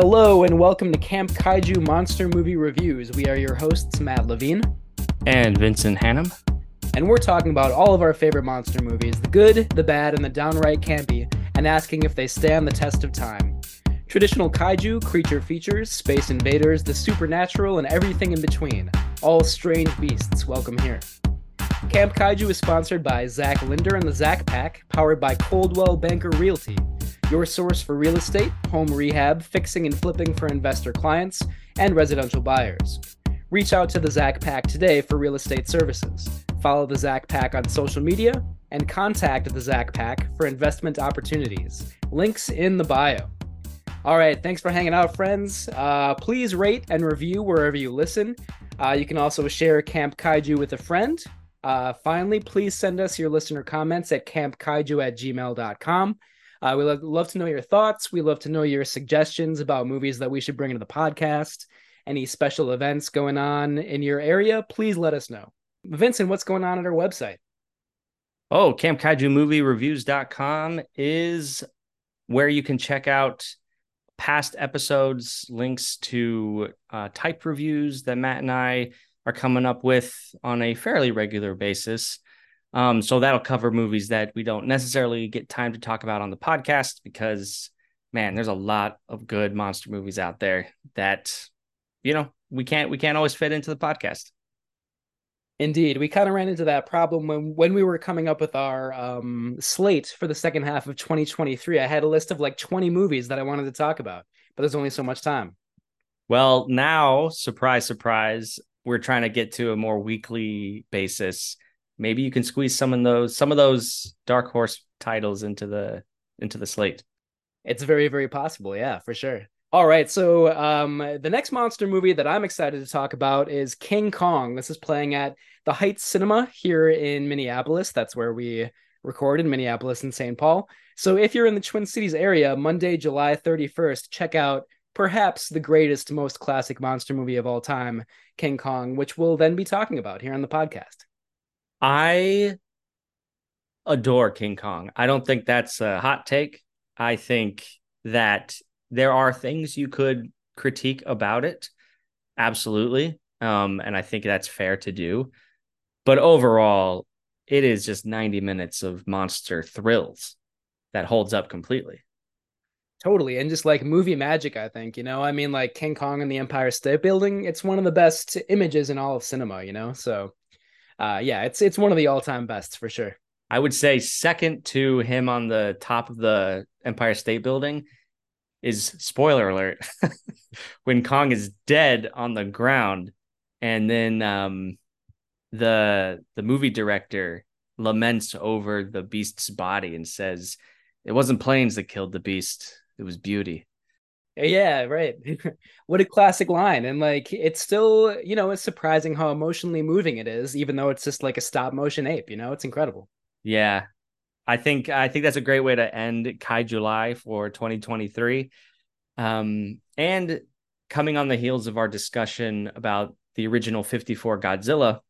Hello and welcome to Camp Kaiju Monster Movie Reviews. We are your hosts, Matt Levine. And Vincent Hannam. And we're talking about all of our favorite monster movies the good, the bad, and the downright campy, and asking if they stand the test of time. Traditional kaiju, creature features, space invaders, the supernatural, and everything in between. All strange beasts, welcome here. Camp Kaiju is sponsored by Zach Linder and the Zach Pack, powered by Coldwell Banker Realty your source for real estate, home rehab, fixing and flipping for investor clients, and residential buyers. Reach out to the Zach Pack today for real estate services. Follow the Zach Pack on social media and contact the Zach Pack for investment opportunities. Links in the bio. All right, thanks for hanging out, friends. Uh, please rate and review wherever you listen. Uh, you can also share Camp Kaiju with a friend. Uh, finally, please send us your listener comments at campkaiju at gmail.com. Uh, we love, love to know your thoughts. We love to know your suggestions about movies that we should bring into the podcast. Any special events going on in your area, please let us know. Vincent, what's going on at our website? Oh, campkaijumoviereviews.com is where you can check out past episodes, links to uh, type reviews that Matt and I are coming up with on a fairly regular basis. Um, so that'll cover movies that we don't necessarily get time to talk about on the podcast because, man, there's a lot of good monster movies out there that, you know, we can't we can't always fit into the podcast. Indeed, we kind of ran into that problem when when we were coming up with our um, slate for the second half of 2023. I had a list of like 20 movies that I wanted to talk about, but there's only so much time. Well, now, surprise, surprise, we're trying to get to a more weekly basis maybe you can squeeze some of those some of those dark horse titles into the into the slate. It's very very possible, yeah, for sure. All right, so um, the next monster movie that I'm excited to talk about is King Kong. This is playing at the Heights Cinema here in Minneapolis. That's where we record in Minneapolis and St. Paul. So if you're in the Twin Cities area, Monday, July 31st, check out perhaps the greatest, most classic monster movie of all time, King Kong, which we'll then be talking about here on the podcast. I adore King Kong. I don't think that's a hot take. I think that there are things you could critique about it. Absolutely. Um, and I think that's fair to do. But overall, it is just 90 minutes of monster thrills that holds up completely. Totally. And just like movie magic, I think, you know, I mean, like King Kong and the Empire State Building, it's one of the best images in all of cinema, you know? So uh, yeah, it's it's one of the all time bests for sure. I would say second to him on the top of the Empire State Building is spoiler alert when Kong is dead on the ground, and then um, the the movie director laments over the beast's body and says, "It wasn't planes that killed the beast; it was beauty." Yeah, right. what a classic line. And like it's still, you know, it's surprising how emotionally moving it is, even though it's just like a stop motion ape, you know, it's incredible. Yeah. I think I think that's a great way to end Kaiju life for 2023. Um, and coming on the heels of our discussion about the original 54 Godzilla,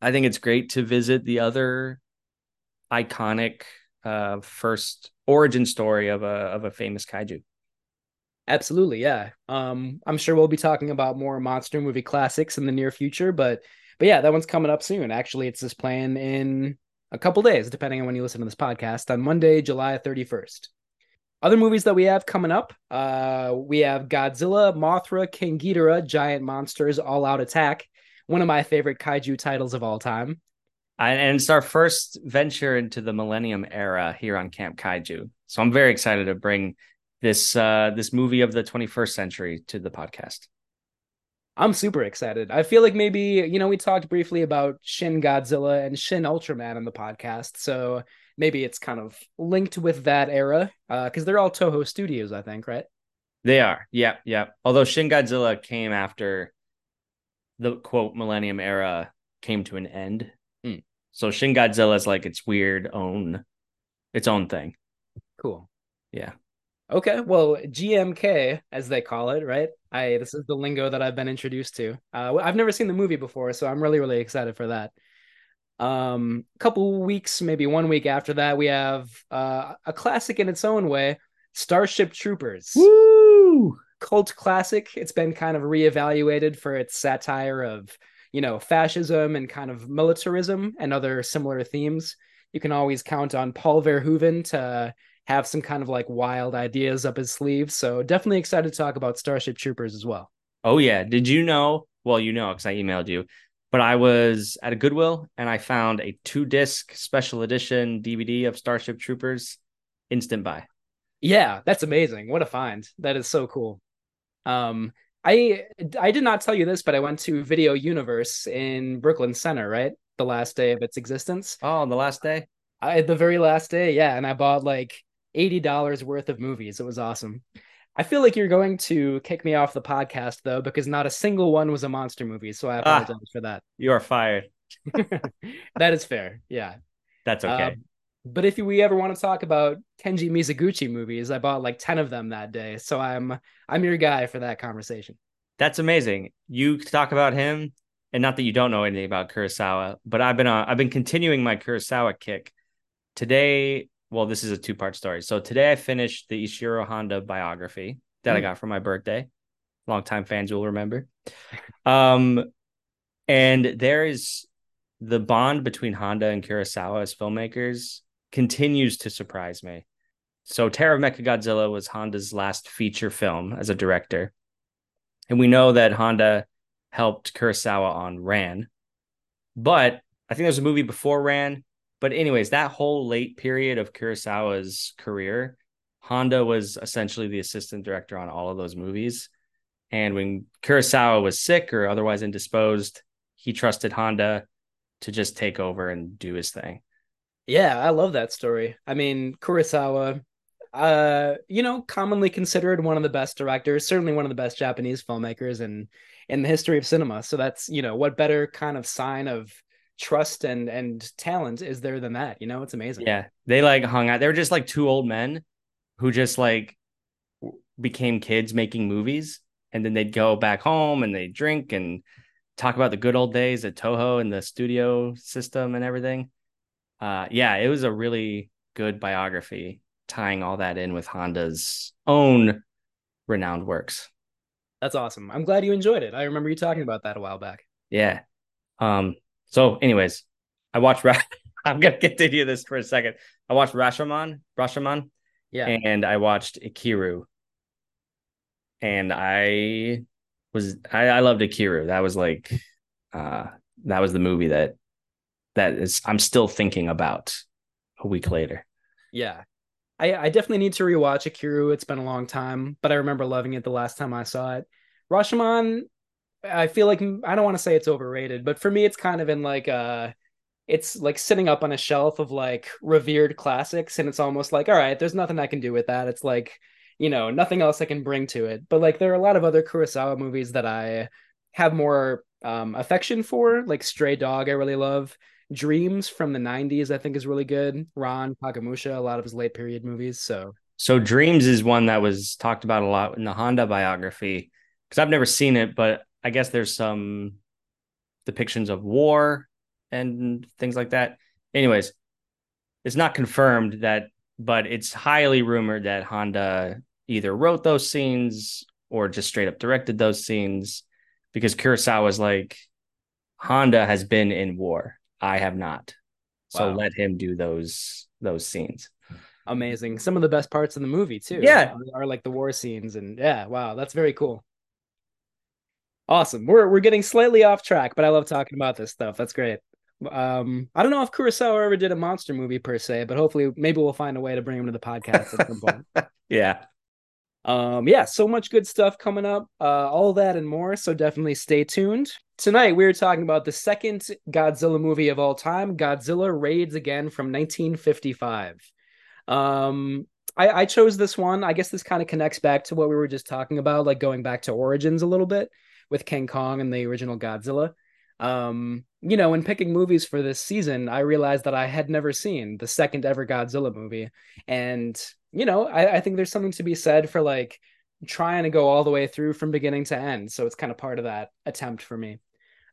I think it's great to visit the other iconic uh, first origin story of a of a famous kaiju. Absolutely, yeah. Um, I'm sure we'll be talking about more monster movie classics in the near future, but but yeah, that one's coming up soon. Actually, it's just playing in a couple days, depending on when you listen to this podcast, on Monday, July 31st. Other movies that we have coming up, uh, we have Godzilla, Mothra, King Ghidorah, Giant Monsters, All Out Attack, one of my favorite kaiju titles of all time. And it's our first venture into the Millennium era here on Camp Kaiju. So I'm very excited to bring this uh this movie of the 21st century to the podcast. I'm super excited. I feel like maybe, you know, we talked briefly about Shin Godzilla and Shin Ultraman on the podcast. So maybe it's kind of linked with that era because uh, they're all Toho Studios, I think, right? They are. Yeah. Yeah. Although Shin Godzilla came after the quote millennium era came to an end. Mm. So Shin Godzilla is like its weird own, its own thing. Cool. Yeah. Okay, well, GMK as they call it, right? I this is the lingo that I've been introduced to. Uh, I've never seen the movie before, so I'm really really excited for that. Um, a couple weeks, maybe one week after that, we have uh, a classic in its own way, Starship Troopers. Woo! Woo! Cult classic. It's been kind of reevaluated for its satire of, you know, fascism and kind of militarism and other similar themes. You can always count on Paul Verhoeven to have some kind of like wild ideas up his sleeve. So definitely excited to talk about Starship Troopers as well. Oh yeah. Did you know? Well, you know, because I emailed you, but I was at a Goodwill and I found a two disc special edition DVD of Starship Troopers instant buy. Yeah, that's amazing. What a find. That is so cool. Um, I I did not tell you this, but I went to Video Universe in Brooklyn Center, right? The last day of its existence. Oh, the last day? I the very last day, yeah, and I bought like $80 worth of movies. It was awesome. I feel like you're going to kick me off the podcast though, because not a single one was a monster movie. So I ah, apologize ah, for that. You are fired. that is fair. Yeah. That's okay. Uh, but if we ever want to talk about Kenji Mizoguchi movies, I bought like 10 of them that day. So I'm I'm your guy for that conversation. That's amazing. You talk about him, and not that you don't know anything about Kurosawa, but I've been on I've been continuing my Kurosawa kick. Today, well, this is a two-part story. So today I finished the Ishiro Honda biography that mm. I got for my birthday. Longtime fans will remember. Um, and there is the bond between Honda and Kurosawa as filmmakers continues to surprise me. So Terror of Mechagodzilla was Honda's last feature film as a director. And we know that Honda helped Kurosawa on Ran. But I think there's a movie before Ran. But anyways, that whole late period of Kurosawa's career, Honda was essentially the assistant director on all of those movies. And when Kurosawa was sick or otherwise indisposed, he trusted Honda to just take over and do his thing. Yeah, I love that story. I mean, Kurosawa, uh, you know, commonly considered one of the best directors, certainly one of the best Japanese filmmakers in in the history of cinema. So that's, you know, what better kind of sign of trust and and talent is there than that? You know, it's amazing. Yeah. They like hung out. They were just like two old men who just like became kids making movies and then they'd go back home and they drink and talk about the good old days at Toho and the studio system and everything uh, yeah, it was a really good biography tying all that in with Honda's own renowned works. That's awesome. I'm glad you enjoyed it. I remember you talking about that a while back. Yeah. Um. So, anyways, I watched. Ra- I'm gonna continue this for a second. I watched Rashomon. Rashomon. Yeah. And I watched Ikiru. And I was I, I loved Ikiru. That was like, uh, that was the movie that that is I'm still thinking about a week later. Yeah. I, I definitely need to rewatch Ikiru. It's been a long time, but I remember loving it the last time I saw it. Rashomon, I feel like I don't want to say it's overrated, but for me, it's kind of in like uh it's like sitting up on a shelf of like revered classics, and it's almost like, all right, there's nothing I can do with that. It's like, you know, nothing else I can bring to it. But like there are a lot of other Kurosawa movies that I have more um affection for, like Stray Dog, I really love. Dreams from the 90s, I think, is really good. Ran Kagemusha, a lot of his late period movies. So, so Dreams is one that was talked about a lot in the Honda biography because I've never seen it, but I guess there's some depictions of war and things like that. Anyways, it's not confirmed that, but it's highly rumored that Honda either wrote those scenes or just straight up directed those scenes because Kurosawa was like, Honda has been in war. I have not. So wow. let him do those those scenes. Amazing. Some of the best parts in the movie too. Yeah. Are like the war scenes and yeah, wow, that's very cool. Awesome. We're we're getting slightly off track, but I love talking about this stuff. That's great. Um, I don't know if Kurosawa ever did a monster movie per se, but hopefully maybe we'll find a way to bring him to the podcast at some point. yeah. Um, yeah, so much good stuff coming up. Uh, all that and more. So definitely stay tuned. Tonight, we are talking about the second Godzilla movie of all time, Godzilla Raids Again from 1955. Um, I, I chose this one. I guess this kind of connects back to what we were just talking about, like going back to origins a little bit with King Kong and the original Godzilla. Um, you know, in picking movies for this season, I realized that I had never seen the second ever Godzilla movie. And, you know, I, I think there's something to be said for like trying to go all the way through from beginning to end. So it's kind of part of that attempt for me.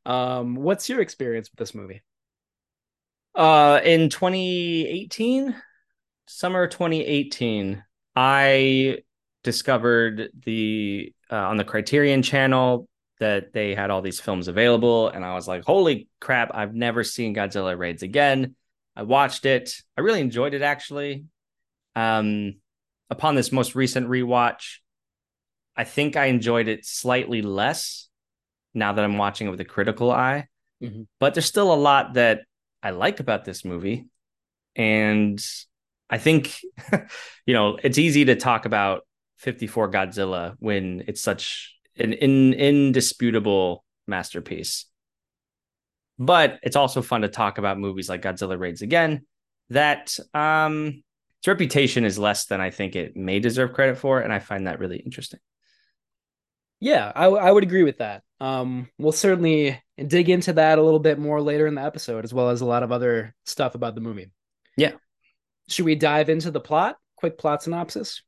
Um, what's your experience with this movie? Uh, in 2018, summer 2018, I discovered the uh, on the Criterion channel that they had all these films available and I was like, "Holy crap, I've never seen Godzilla Raids Again." I watched it. I really enjoyed it actually. Um upon this most recent rewatch, I think I enjoyed it slightly less now that I'm watching it with a critical eye. Mm-hmm. But there's still a lot that I like about this movie. And I think, you know, it's easy to talk about 54 Godzilla when it's such an in, indisputable masterpiece. But it's also fun to talk about movies like Godzilla Raids Again that um its reputation is less than I think it may deserve credit for, and I find that really interesting. Yeah, I, I would agree with that. Um, we'll certainly dig into that a little bit more later in the episode, as well as a lot of other stuff about the movie. Yeah. Should we dive into the plot? Quick plot synopsis.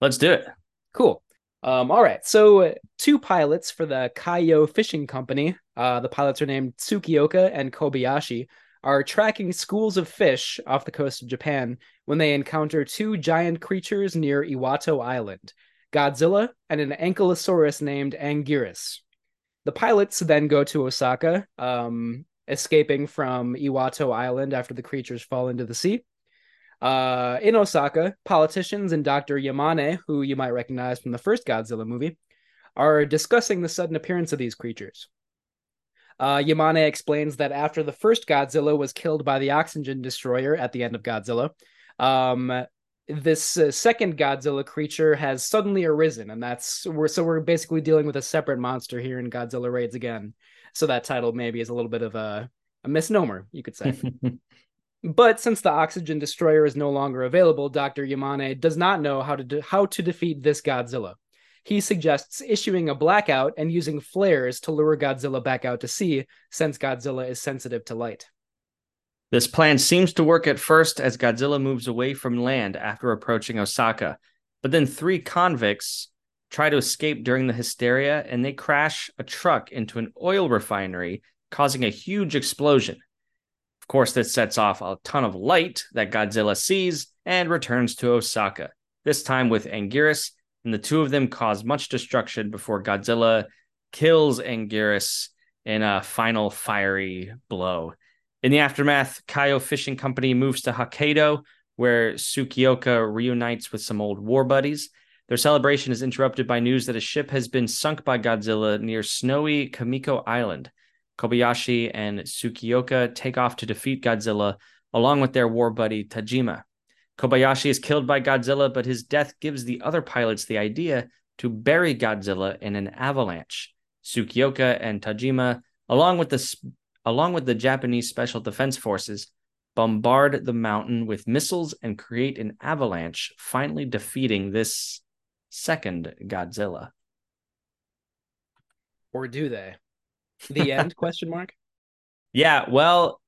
Let's do it. Cool. Um, all right. So, two pilots for the Kaiyo Fishing Company. Uh, the pilots are named Tsukioka and Kobayashi. Are tracking schools of fish off the coast of Japan when they encounter two giant creatures near Iwato Island. Godzilla, and an ankylosaurus named Anguirus. The pilots then go to Osaka, um, escaping from Iwato Island after the creatures fall into the sea. Uh, in Osaka, politicians and Dr. Yamane, who you might recognize from the first Godzilla movie, are discussing the sudden appearance of these creatures. Uh, Yamane explains that after the first Godzilla was killed by the oxygen destroyer at the end of Godzilla, um, this uh, second Godzilla creature has suddenly arisen, and that's we're so we're basically dealing with a separate monster here in Godzilla Raids again. So that title maybe is a little bit of a, a misnomer, you could say. but since the oxygen destroyer is no longer available, Dr. Yamane does not know how to de- how to defeat this Godzilla. He suggests issuing a blackout and using flares to lure Godzilla back out to sea, since Godzilla is sensitive to light. This plan seems to work at first as Godzilla moves away from land after approaching Osaka, but then three convicts try to escape during the hysteria and they crash a truck into an oil refinery, causing a huge explosion. Of course, this sets off a ton of light that Godzilla sees and returns to Osaka, this time with Anguirus, and the two of them cause much destruction before Godzilla kills Anguirus in a final fiery blow. In the aftermath, Kaiyo Fishing Company moves to Hokkaido, where Tsukioka reunites with some old war buddies. Their celebration is interrupted by news that a ship has been sunk by Godzilla near snowy Kamiko Island. Kobayashi and Tsukioka take off to defeat Godzilla along with their war buddy Tajima. Kobayashi is killed by Godzilla, but his death gives the other pilots the idea to bury Godzilla in an avalanche. Tsukioka and Tajima, along with the along with the Japanese Special Defense Forces, bombard the mountain with missiles and create an avalanche, finally defeating this second Godzilla. Or do they? The end question mark? Yeah, well,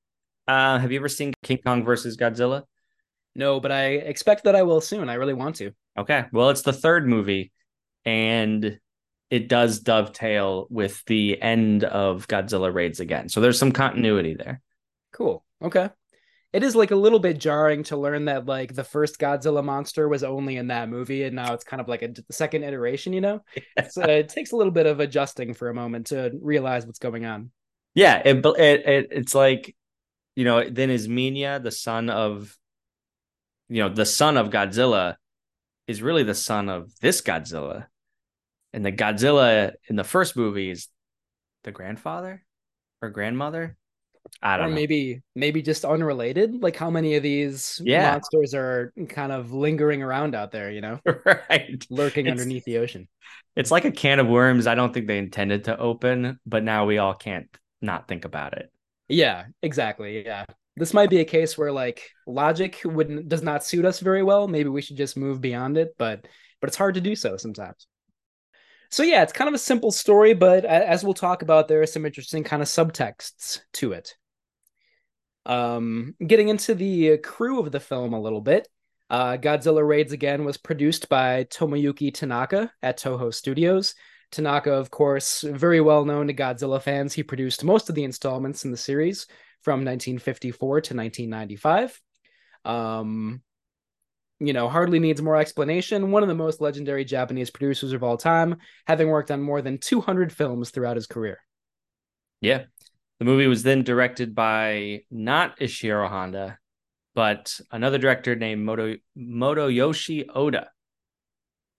uh, have you ever seen King Kong versus Godzilla? No, but I expect that I will soon. I really want to. Okay. Well, it's the third movie and it does dovetail with the end of Godzilla Raids again. So there's some continuity there. Cool. Okay. It is like a little bit jarring to learn that like the first Godzilla monster was only in that movie, and now it's kind of like a second iteration. You know, so it takes a little bit of adjusting for a moment to realize what's going on. Yeah, it, it, it it's like you know then is Minya the son of you know the son of Godzilla is really the son of this Godzilla and the Godzilla in the first movie is the grandfather or grandmother. I don't or know. maybe maybe just unrelated. Like how many of these yeah. monsters are kind of lingering around out there, you know? right. Lurking it's, underneath the ocean. It's like a can of worms I don't think they intended to open, but now we all can't not think about it. Yeah, exactly. Yeah. This might be a case where like logic wouldn't does not suit us very well. Maybe we should just move beyond it, but but it's hard to do so sometimes. So yeah, it's kind of a simple story, but as we'll talk about, there are some interesting kind of subtexts to it. Um, getting into the crew of the film a little bit, uh, Godzilla Raids Again was produced by Tomoyuki Tanaka at Toho Studios. Tanaka, of course, very well known to Godzilla fans. He produced most of the installments in the series from 1954 to 1995. Um, you know, hardly needs more explanation. One of the most legendary Japanese producers of all time, having worked on more than 200 films throughout his career. Yeah. The movie was then directed by not Ishiro Honda, but another director named Moto Motoyoshi Oda.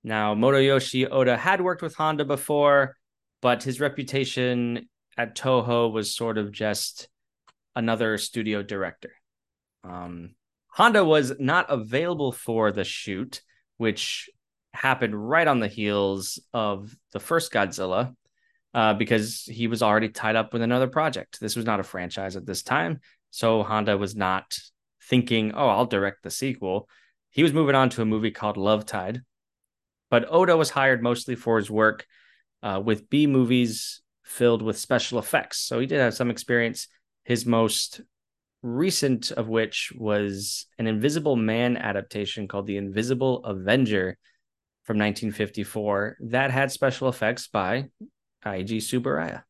Now, Motoyoshi Oda had worked with Honda before, but his reputation at Toho was sort of just another studio director. Um, Honda was not available for the shoot, which happened right on the heels of the first Godzilla, uh, because he was already tied up with another project. This was not a franchise at this time. So Honda was not thinking, oh, I'll direct the sequel. He was moving on to a movie called Love Tide. But Oda was hired mostly for his work uh, with B movies filled with special effects. So he did have some experience. His most recent of which was an Invisible Man adaptation called The Invisible Avenger from 1954 that had special effects by Eiji Tsuburaya.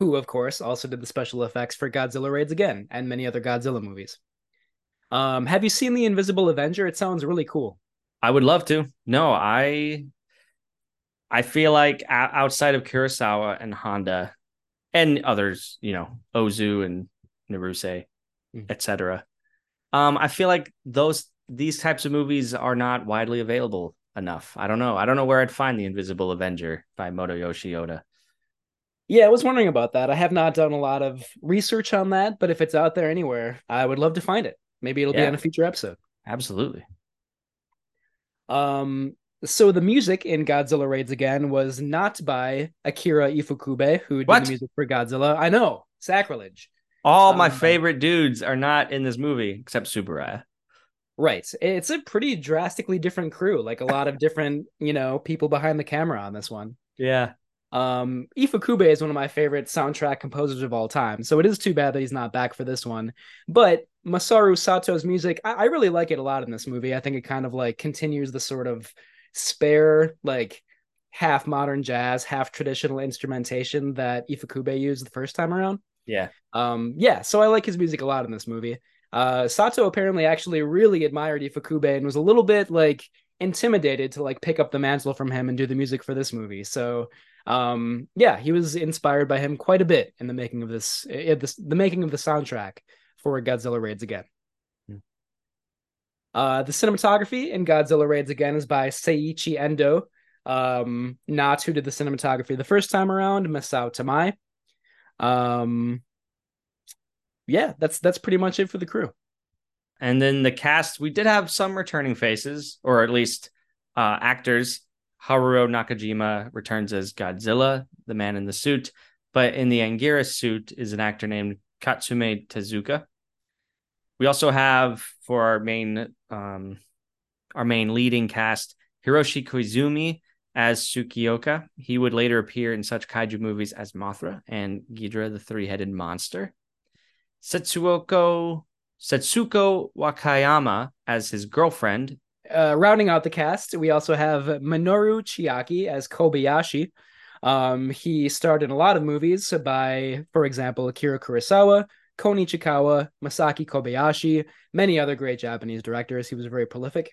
Who, of course, also did the special effects for Godzilla Raids Again and many other Godzilla movies. Um, have you seen The Invisible Avenger? It sounds really cool. I would love to. No, I I feel like outside of Kurosawa and Honda and others, you know, Ozu and Naruse, mm. etc. Um, I feel like those these types of movies are not widely available enough. I don't know. I don't know where I'd find the Invisible Avenger by Motoyoshi Oda. Yeah, I was wondering about that. I have not done a lot of research on that, but if it's out there anywhere, I would love to find it. Maybe it'll yeah. be on a future episode. Absolutely. Um, so the music in Godzilla Raids Again was not by Akira Ifukube, who did what? the music for Godzilla. I know, sacrilege. All um, my favorite dudes are not in this movie except Tsuburaya. Right. It's a pretty drastically different crew, like a lot of different, you know, people behind the camera on this one. Yeah. Um, Ifukube is one of my favorite soundtrack composers of all time, so it is too bad that he's not back for this one. But Masaru Sato's music, I, I really like it a lot in this movie. I think it kind of like continues the sort of spare, like half modern jazz, half traditional instrumentation that Ifukube used the first time around. Yeah. Um, yeah, so I like his music a lot in this movie. Uh, Sato apparently actually really admired Ifukube and was a little bit like intimidated to like pick up the mantle from him and do the music for this movie. So um, yeah, he was inspired by him quite a bit in the making of this, uh, this the making of the soundtrack for Godzilla Raids Again. Hmm. Uh, the cinematography in Godzilla Raids Again is by Seiichi Endo, um, not who did the cinematography the first time around, Masao Tamai. Um, yeah, that's that's pretty much it for the crew. And then the cast, we did have some returning faces, or at least uh, actors. Haruo Nakajima returns as Godzilla, the man in the suit, but in the Anguirus suit is an actor named Katsumi Tezuka. We also have for our main um, our main leading cast Hiroshi Koizumi as Tsukioka. He would later appear in such kaiju movies as Mothra and Ghidorah the three-headed monster. Setsuko Setsuko Wakayama as his girlfriend. Uh, rounding out the cast, we also have Minoru Chiaki as Kobayashi. Um, he starred in a lot of movies by, for example, Akira Kurosawa, Kon Ichikawa, Masaki Kobayashi, many other great Japanese directors. He was very prolific.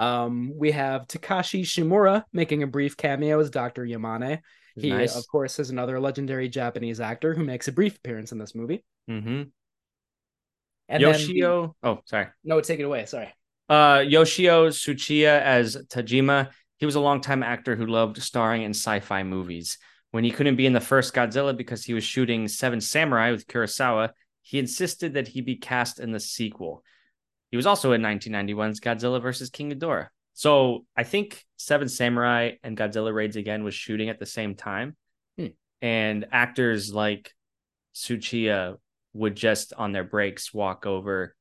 Um, we have Takashi Shimura making a brief cameo as Dr. Yamane. He, nice. of course, is another legendary Japanese actor who makes a brief appearance in this movie. Mm-hmm. And Yoshio. Then, oh, sorry. No, take it away. Sorry. Uh, Yoshio Tsuchiya as Tajima. He was a longtime actor who loved starring in sci-fi movies. When he couldn't be in the first Godzilla because he was shooting Seven Samurai with Kurosawa, he insisted that he be cast in the sequel. He was also in 1991's Godzilla vs. King Ghidorah. So I think Seven Samurai and Godzilla Raids Again was shooting at the same time. Hmm. And actors like Tsuchiya would just on their breaks walk over.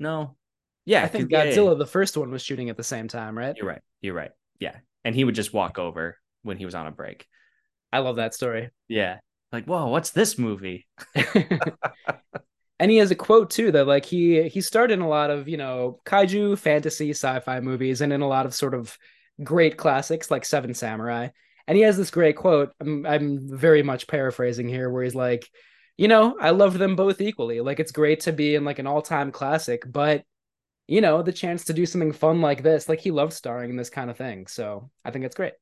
No. Yeah. I think Godzilla, yeah, the first one, was shooting at the same time, right? You're right. You're right. Yeah. And he would just walk over when he was on a break. I love that story. Yeah. Like, whoa, what's this movie? and he has a quote too that like he he starred in a lot of you know kaiju fantasy sci-fi movies and in a lot of sort of great classics like seven samurai and he has this great quote I'm, I'm very much paraphrasing here where he's like you know i love them both equally like it's great to be in like an all-time classic but you know, the chance to do something fun like this. Like he loves starring in this kind of thing. So I think it's great.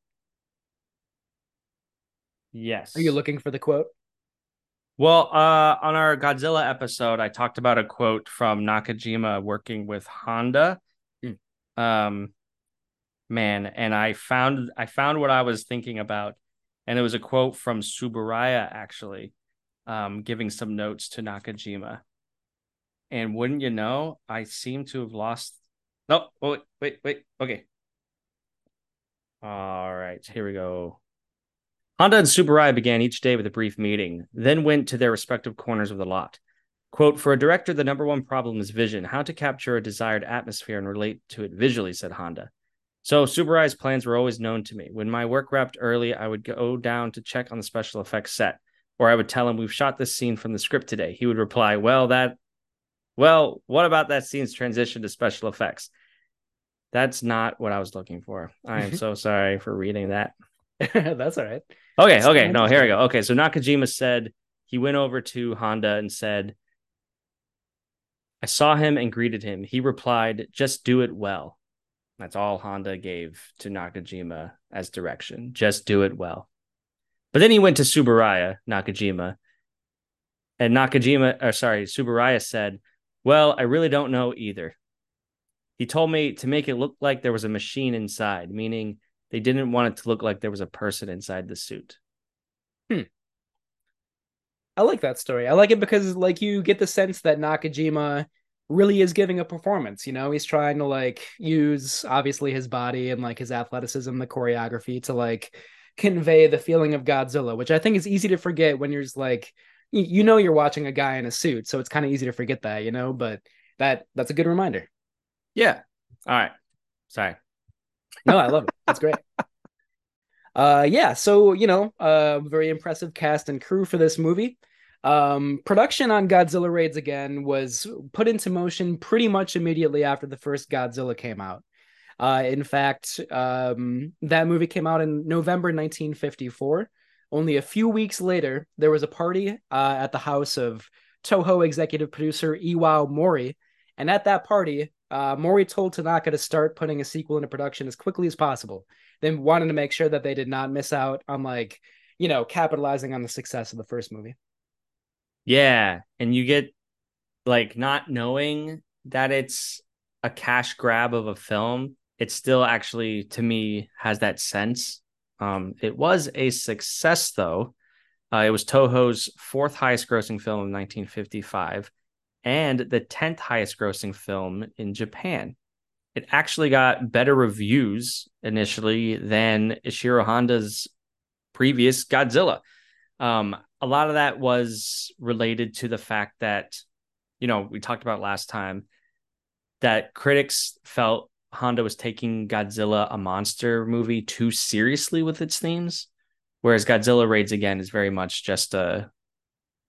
Yes. Are you looking for the quote? Well, uh, on our Godzilla episode, I talked about a quote from Nakajima working with Honda. Mm. Um, man, and I found I found what I was thinking about, and it was a quote from Tsuburaya actually, um, giving some notes to Nakajima. And wouldn't you know, I seem to have lost. No, oh, wait, wait, wait. Okay. All right, here we go. Honda and Tsuburaya began each day with a brief meeting, then went to their respective corners of the lot. Quote, for a director, the number one problem is vision, how to capture a desired atmosphere and relate to it visually, said Honda. So Tsuburaya's plans were always known to me. When my work wrapped early, I would go down to check on the special effects set, or I would tell him we've shot this scene from the script today. He would reply, Well, that well, what about that scene's transition to special effects? That's not what I was looking for. I am so sorry for reading that. That's all right. Okay, okay. No, here we go. Okay, so Nakajima said he went over to Honda and said, I saw him and greeted him. He replied, just do it well. That's all Honda gave to Nakajima as direction. Just do it well. But then he went to Tsuburaya, Nakajima, and Nakajima, or sorry, Tsuburaya said, Well, I really don't know either. He told me to make it look like there was a machine inside, meaning they didn't want it to look like there was a person inside the suit. Hmm. I like that story. I like it because like you get the sense that Nakajima really is giving a performance, you know? He's trying to like use obviously his body and like his athleticism, the choreography to like convey the feeling of Godzilla, which I think is easy to forget when you're just like you, you know you're watching a guy in a suit, so it's kind of easy to forget that, you know, but that that's a good reminder. Yeah. All right. Sorry. No, I love it. That's great. Uh yeah, so you know, uh very impressive cast and crew for this movie. Um production on Godzilla Raids Again was put into motion pretty much immediately after the first Godzilla came out. Uh in fact, um that movie came out in November 1954. Only a few weeks later, there was a party uh at the house of Toho executive producer Iwao Mori, and at that party, uh Mori told Tanaka to start putting a sequel into production as quickly as possible they wanted to make sure that they did not miss out on like you know capitalizing on the success of the first movie Yeah. And you get like not knowing that it's a cash grab of a film, it still actually, to me, has that sense. Um, it was a success, though. Uh, it was Toho's fourth highest grossing film of 1955 and the 10th highest grossing film in Japan. It actually got better reviews initially than Ishiro Honda's previous Godzilla. Um, a lot of that was related to the fact that, you know, we talked about last time that critics felt Honda was taking Godzilla, a monster movie, too seriously with its themes, whereas Godzilla Raids Again is very much just a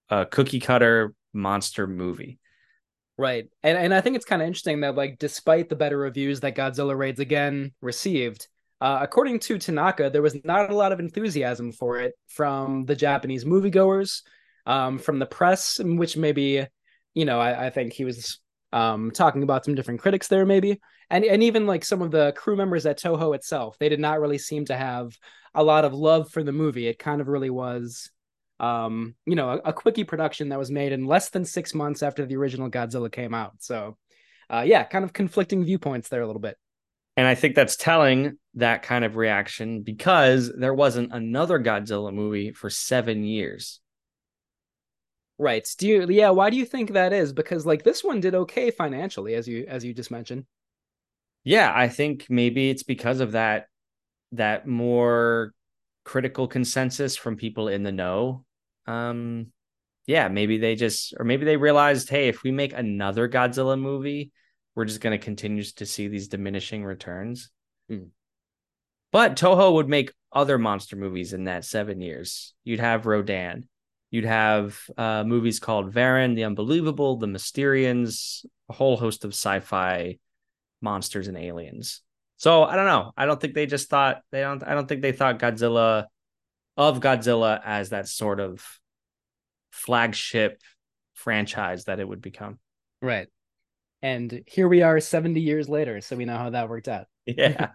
a cookie cutter monster movie. Right. And and i think it's kind of interesting that like despite the better reviews that godzilla raids again received uh, according to tanaka there was not a lot of enthusiasm for it from the japanese moviegoers um, from the press which maybe you know i, I think he was um, talking about some different critics there maybe. And and even like some of the crew members at toho itself they did not really seem to have a lot of love for the movie. It kind of really was um, you know, a, a quickie production that was made in less than six months after the original Godzilla came out. So, uh, yeah, kind of conflicting viewpoints there a little bit. And I think that's telling that kind of reaction because there wasn't another Godzilla movie for seven years. Right. Do you, yeah, why do you think that is? Because like this one did okay financially, as you as you just mentioned. Yeah, I think maybe it's because of that that more critical consensus from people in the know. Um yeah, maybe they just or maybe they realized, hey, if we make another Godzilla movie, we're just going to continue to see these diminishing returns. Hmm. But Toho would make other monster movies in that 7 years. You'd have Rodan. You'd have uh, movies called Varan, The Unbelievable, The Mysterians, a whole host of sci-fi monsters and aliens. So I don't know. I don't think they just thought they don't. I don't think they thought Godzilla of Godzilla as that sort of flagship franchise that it would become. Right. And here we are 70 years later, so we know how that worked out. Yeah.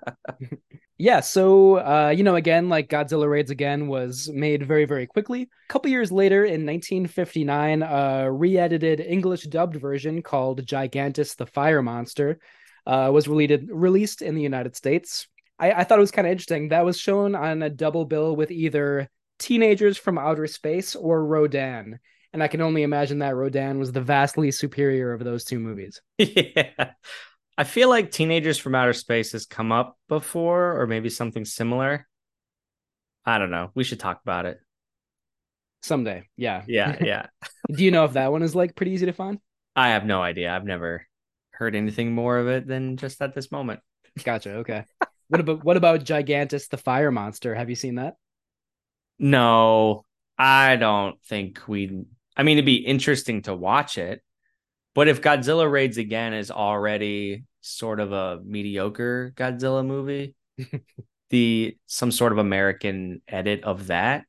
Yeah, so uh, you know, again, like Godzilla Raids Again was made very, very quickly. A couple years later, in 1959, a re-edited English dubbed version called Gigantis the Fire Monster uh, was released released in the United States. I, I thought it was kind of interesting. That was shown on a double bill with either Teenagers from Outer Space or Rodan. And I can only imagine that Rodan was the vastly superior of those two movies. yeah. I feel like Teenagers from Outer Space has come up before, or maybe something similar. I don't know. We should talk about it. Someday. Yeah. Yeah. Yeah. Do you know if that one is like pretty easy to find? I have no idea. I've never heard anything more of it than just at this moment. Gotcha. Okay. what about what about Gigantis the Fire Monster? Have you seen that? No, I don't think we. I mean, it'd be interesting to watch it, but if Godzilla Raids Again is already sort of a mediocre Godzilla movie, the some sort of American edit of that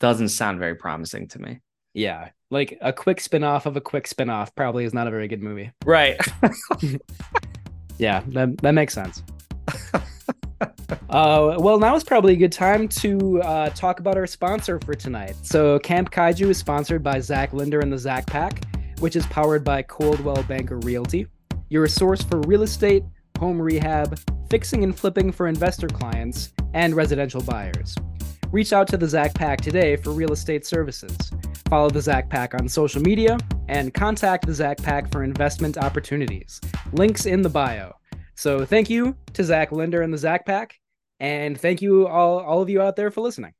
doesn't sound very promising to me. Yeah. Like a quick spin-off of a quick spin-off probably is not a very good movie. Right. Yeah, that that makes sense. Uh, well, now is probably a good time to uh, talk about our sponsor for tonight. So, Camp Kaiju is sponsored by Zach Linder and the Zach Pack, which is powered by Coldwell Banker Realty. You're a source for real estate, home rehab, fixing and flipping for investor clients, and residential buyers. Reach out to the Zach Pack today for real estate services. Follow the Zach Pack on social media and contact the Zach Pack for investment opportunities. Links in the bio. So thank you to Zach Linder and the Zach Pack, and thank you all all of you out there for listening.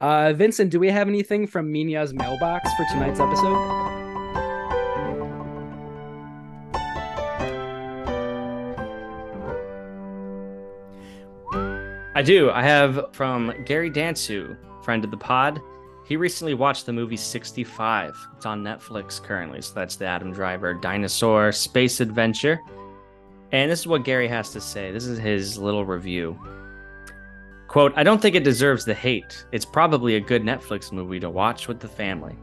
Uh, Vincent, do we have anything from Minya's mailbox for tonight's episode? I do. I have from Gary Danciu, friend of the pod. He recently watched the movie 65. It's on Netflix currently. So that's the Adam Driver dinosaur space adventure. And this is what Gary has to say. This is his little review. Quote, I don't think it deserves the hate. It's probably a good Netflix movie to watch with the family.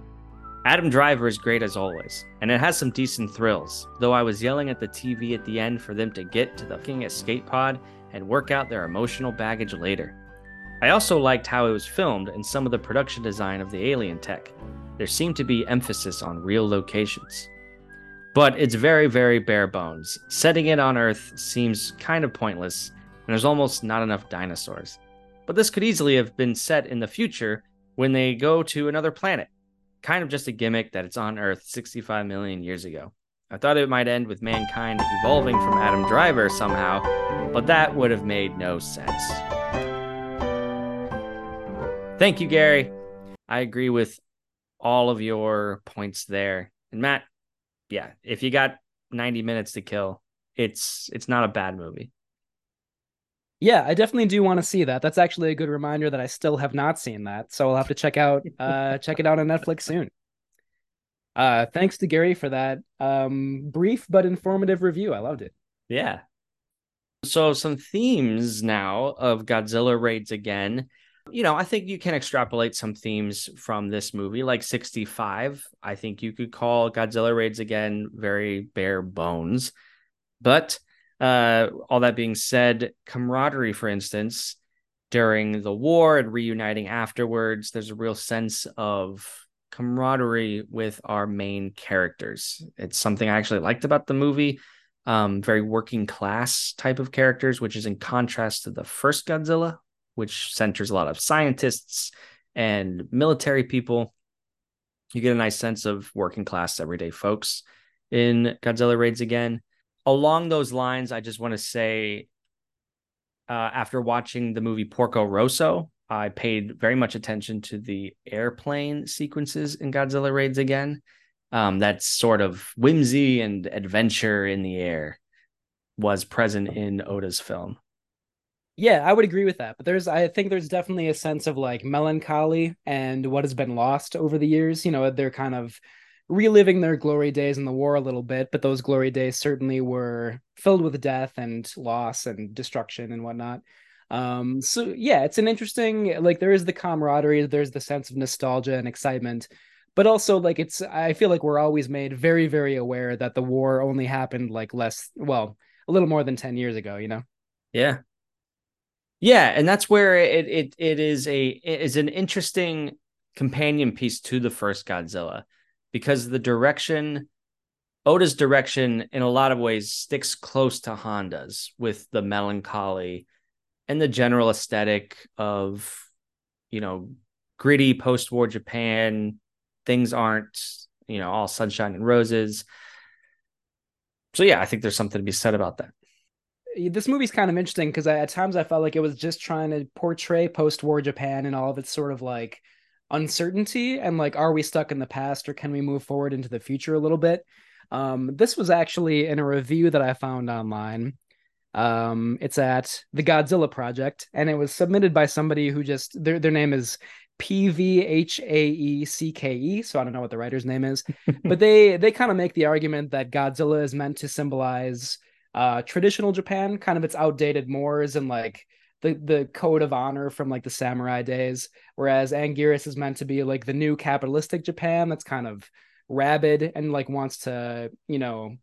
Adam Driver is great as always, and it has some decent thrills, though I was yelling at the TV at the end for them to get to the fucking escape pod and work out their emotional baggage later. I also liked how it was filmed and some of the production design of the alien tech. There seemed to be emphasis on real locations. But it's very, very bare bones. Setting it on Earth seems kind of pointless, and there's almost not enough dinosaurs. But this could easily have been set in the future when they go to another planet. Kind of just a gimmick that it's on Earth 65 million years ago. I thought it might end with mankind evolving from Adam Driver somehow, but that would have made no sense. Thank you, Gary. I agree with all of your points there. And Matt, yeah, if you got 90 minutes to kill, it's it's not a bad movie. Yeah, I definitely do want to see that. That's actually a good reminder that I still have not seen that. So I'll have to check out uh check it out on Netflix soon. Uh thanks to Gary for that um brief but informative review. I loved it. Yeah. So some themes now of Godzilla raids again. You know, I think you can extrapolate some themes from this movie, like 65. I think you could call Godzilla raids again very bare bones. But uh, all that being said, camaraderie, for instance, during the war and reuniting afterwards, there's a real sense of camaraderie with our main characters. It's something I actually liked about the movie. Um, very working class type of characters, which is in contrast to the first Godzilla, which centers a lot of scientists and military people. You get a nice sense of working class, everyday folks in Godzilla Raids again along those lines, I just want to say, uh, after watching the movie Porco Rosso, I paid very much attention to the airplane sequences in Godzilla Raids again. Um, that sort of whimsy and adventure in the air was present in Oda's film. Yeah, I would agree with that. But there's, I think there's definitely a sense of like melancholy and what has been lost over the years. You know, they're kind of reliving their glory days in the war a little bit, but those glory days certainly were filled with death and loss and destruction and whatnot. Um, so yeah, it's an interesting like there is the camaraderie, there's the sense of nostalgia and excitement, but also like it's I feel like we're always made very very aware that the war only happened like less well a little more than 10 years ago, you know. Yeah. Yeah, and that's where it it it is a it is an interesting companion piece to the first Godzilla because the direction Oda's direction in a lot of ways sticks close to Honda's with the melancholy and the general aesthetic of you know gritty post-war Japan things aren't you know all sunshine and roses. So yeah i think there's something to be said about that this movie's kind of interesting because at times i felt like it was just trying to portray post-war japan and all of its sort of like uncertainty and like are we stuck in the past or can we move forward into the future a little bit um, this was actually in a review that i found online um, it's at the Godzilla Project, and it was submitted by somebody who just their their name is P V H A E C K E. So I don't know what the writer's name is, but they they kind of make the argument that Godzilla is meant to symbolize uh, traditional Japan, kind of its outdated mores and like the the code of honor from like the samurai days, whereas Anguirus is meant to be like the new capitalistic Japan that's kind of rabid and like wants to you know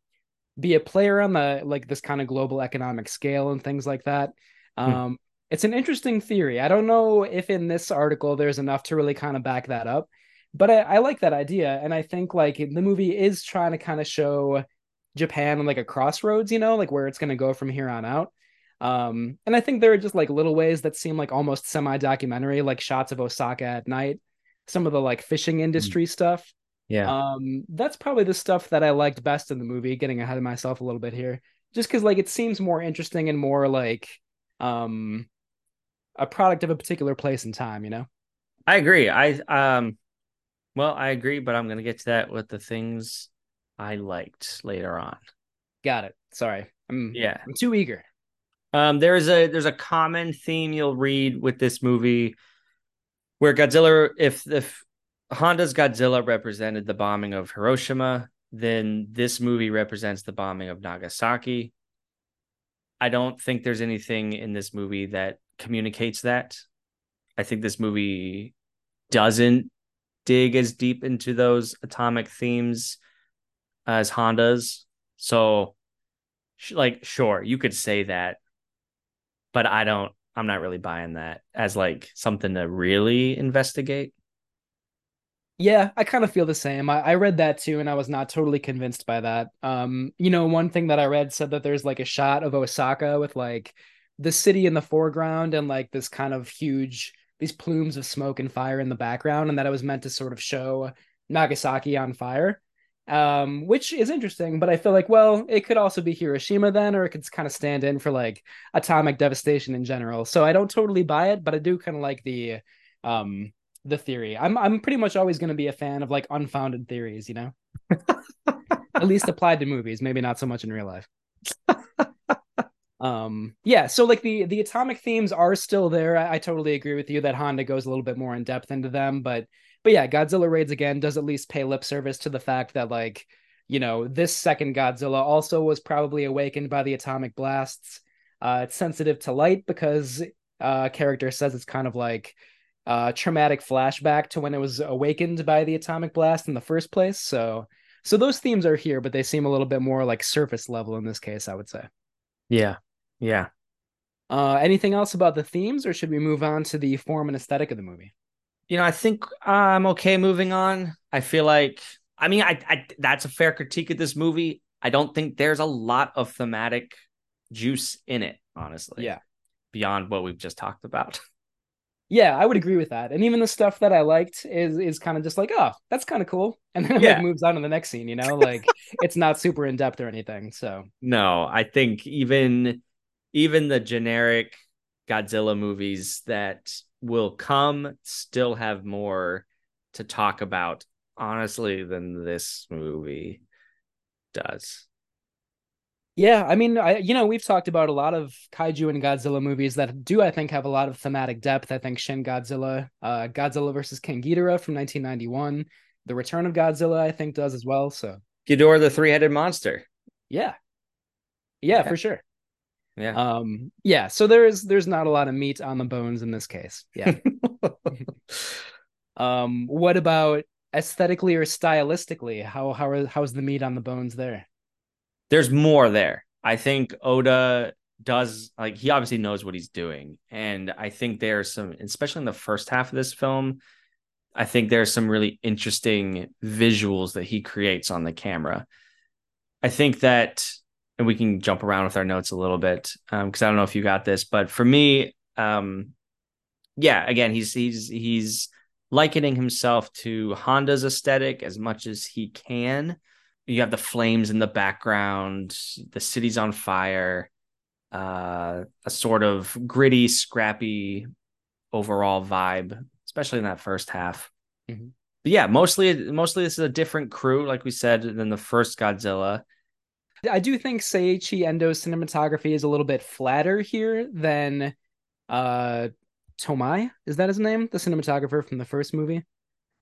be a player on the like this kind of global economic scale and things like that. Hmm. Um, hmm. It's an interesting theory. I don't know if in this article there's enough to really kind of back that up, but I, I like that idea, and I think like the movie is trying to kind of show Japan and like a crossroads, you know, like where it's going to go from here on out. Um, and I think there are just like little ways that seem like almost semi-documentary, like shots of Osaka at night, some of the like fishing industry mm. stuff. Yeah. Um, that's probably the stuff that I liked best in the movie, getting ahead of myself a little bit here. Just because like it seems more interesting and more like um a product of a particular place and time, you know? I agree. I um well, I agree, but I'm gonna get to that with the things I liked later on. Got it. Sorry. I'm yeah, I'm too eager. Um, there's a there's a common theme you'll read with this movie where Godzilla, if if Honda's Godzilla represented the bombing of Hiroshima, then this movie represents the bombing of Nagasaki. I don't think there's anything in this movie that communicates that. I think this movie doesn't dig as deep into those atomic themes as Honda's. So, like, sure, you could say that, but I don't, I'm not really buying that as like something to really investigate. Yeah, I kind of feel the same. I, I read that too, and I was not totally convinced by that. Um, you know, one thing that I read said that there's like a shot of Osaka with like the city in the foreground and like this kind of huge these plumes of smoke and fire in the background, and that it was meant to sort of show Nagasaki on fire. Um, which is interesting, but I feel like, well, it could also be Hiroshima then, or it could kind of stand in for like atomic devastation in general. So I don't totally buy it, but I do kind of like the um the theory. I'm I'm pretty much always going to be a fan of like unfounded theories, you know. At least applied to movies, maybe not so much in real life. um yeah, so like the the atomic themes are still there. I, I totally agree with you that Honda goes a little bit more in depth into them, but but yeah, Godzilla Raids Again does at least pay lip service to the fact that like you know this second Godzilla also was probably awakened by the atomic blasts. Uh, it's sensitive to light because uh, character says it's kind of like uh, traumatic flashback to when it was awakened by the atomic blast in the first place. So, so those themes are here, but they seem a little bit more like surface level in this case, I would say. Yeah, yeah. Uh, anything else about the themes, or should we move on to the form and aesthetic of the movie? You know, I think I'm okay moving on. I feel like, I mean, I, I that's a fair critique of this movie. I don't think there's a lot of thematic juice in it, honestly. Yeah. Beyond what we've just talked about. Yeah, I would agree with that. And even the stuff that I liked is is kind of just like, oh, that's kind of cool. And then it yeah. like moves on to the next scene, you know? Like it's not super in depth or anything. So No, I think even even the generic Godzilla movies that will come still have more to talk about, honestly, than this movie does. Yeah, I mean, I you know we've talked about a lot of kaiju and Godzilla movies that do I think have a lot of thematic depth. I think Shin Godzilla, uh, Godzilla versus King Ghidorah from 1991, The Return of Godzilla, I think does as well. So Ghidorah, the three-headed monster. Yeah. yeah, yeah, for sure. Yeah. Um. Yeah. So there's there's not a lot of meat on the bones in this case. Yeah. um. What about aesthetically or stylistically, how how are, how's the meat on the bones there? There's more there. I think Oda does like he obviously knows what he's doing, and I think there's some, especially in the first half of this film, I think there's some really interesting visuals that he creates on the camera. I think that, and we can jump around with our notes a little bit because um, I don't know if you got this, but for me, um, yeah, again, he's he's he's likening himself to Honda's aesthetic as much as he can. You have the flames in the background, the city's on fire, uh, a sort of gritty, scrappy overall vibe, especially in that first half. Mm-hmm. But yeah, mostly mostly this is a different crew, like we said, than the first Godzilla. I do think Seiichi Endo's cinematography is a little bit flatter here than uh Tomei. Is that his name? The cinematographer from the first movie?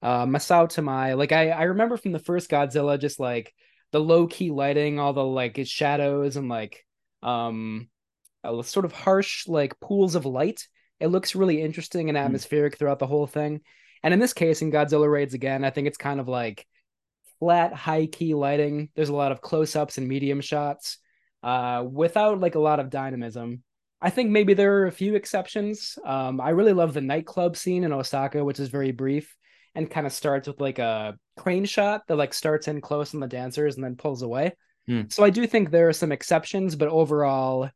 Uh Masao Tamai. Like I, I remember from the first Godzilla just like the low key lighting, all the like shadows and like um sort of harsh like pools of light. It looks really interesting and hmm. atmospheric mm. throughout the whole thing. And in this case, in Godzilla Raids Again, I think it's kind of like flat, high key lighting. There's a lot of close ups and medium shots uh, without like a lot of dynamism. I think maybe there are a few exceptions. Um, I really love the nightclub scene in Osaka, which is very brief and kind of starts with like a crane shot that like starts in close on the dancers and then pulls away. Mm. So I do think there are some exceptions, but overall,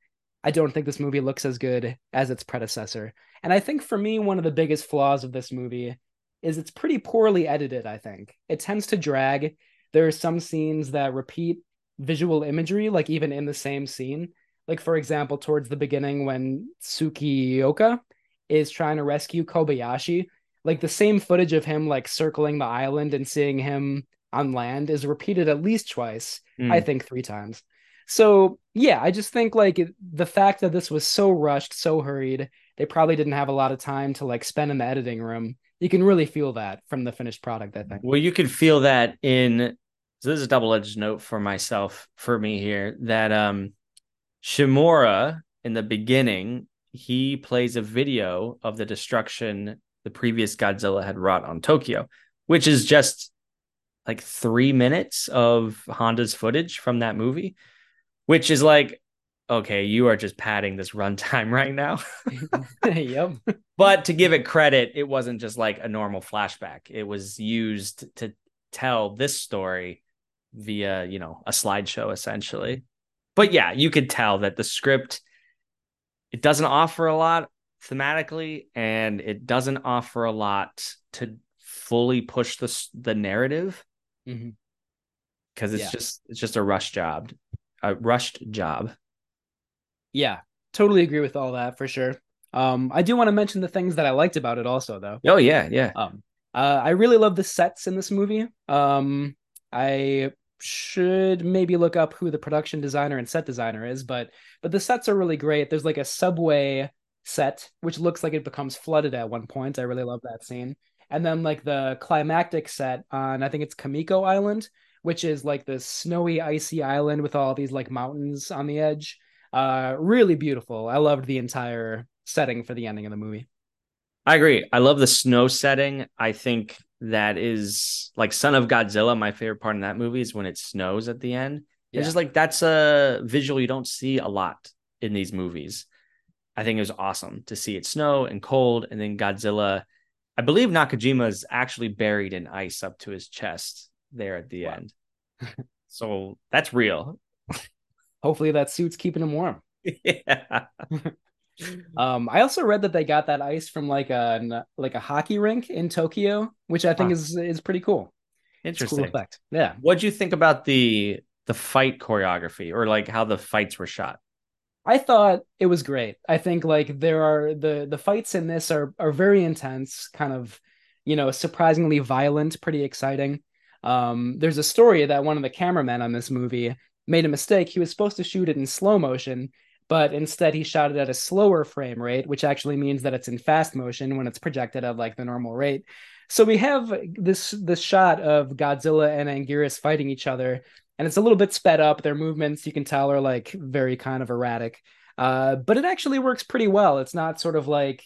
I don't think this movie looks as good as its predecessor. And I think for me, one of the biggest flaws of this movie is it's pretty poorly edited, I think. It tends to drag. There are some scenes that repeat visual imagery, like even in the same scene. Like, for example, towards the beginning when Tsukioka is trying to rescue Kobayashi, like the same footage of him like circling the island and seeing him on land is repeated at least twice, mm. I think three times. So, yeah, I just think like the fact that this was so rushed, so hurried, they probably didn't have a lot of time to like spend in the editing room you can really feel that from the finished product i think. Well you can feel that in so this is a double-edged note for myself for me here that um shimura in the beginning he plays a video of the destruction the previous godzilla had wrought on tokyo which is just like three minutes of honda's footage from that movie which is like okay, you are just padding this runtime right now. yep. But to give it credit, it wasn't just like a normal flashback. It was used to tell this story via, you know, a slideshow essentially. But yeah, you could tell that the script it doesn't offer a lot thematically and it doesn't offer a lot to fully push the the narrative. Mm-hmm because it's yeah. just it's just a rush job a rushed job yeah, totally agree with all that for sure. Um, I do want to mention the things that I liked about it also, though. Oh yeah, yeah. Um, uh, I really love the sets in this movie. Um, I should maybe look up who the production designer and set designer is, but but the sets are really great. There's like a subway set which looks like it becomes flooded at one point. I really love that scene. And then like the climactic set on I think it's Kamiko Island, which is like this snowy, icy island with all these like mountains on the edge. Uh, really beautiful. I loved the entire setting for the ending of the movie. I agree. I love the snow setting. I think that is like Son of Godzilla. My favorite part in that movie is when it snows at the end. Yeah. It's just like that's a visual you don't see a lot in these movies. I think it was awesome to see it snow and cold, and then Godzilla. I believe Nakajima is actually buried in ice up to his chest there at the wow. end. so that's real hopefully that suit's keeping him warm. Yeah. um, I also read that they got that ice from like a like a hockey rink in Tokyo, which I think huh. is is pretty cool. Interesting cool effect. Yeah. What'd you think about the the fight choreography or like how the fights were shot? I thought it was great. I think like there are the the fights in this are are very intense, kind of, you know, surprisingly violent, pretty exciting. Um, there's a story that one of the cameramen on this movie made a mistake. He was supposed to shoot it in slow motion, but instead he shot it at a slower frame rate, which actually means that it's in fast motion when it's projected at like the normal rate. So we have this this shot of Godzilla and Anguirus fighting each other, and it's a little bit sped up. Their movements, you can tell, are like very kind of erratic. Uh, but it actually works pretty well. It's not sort of like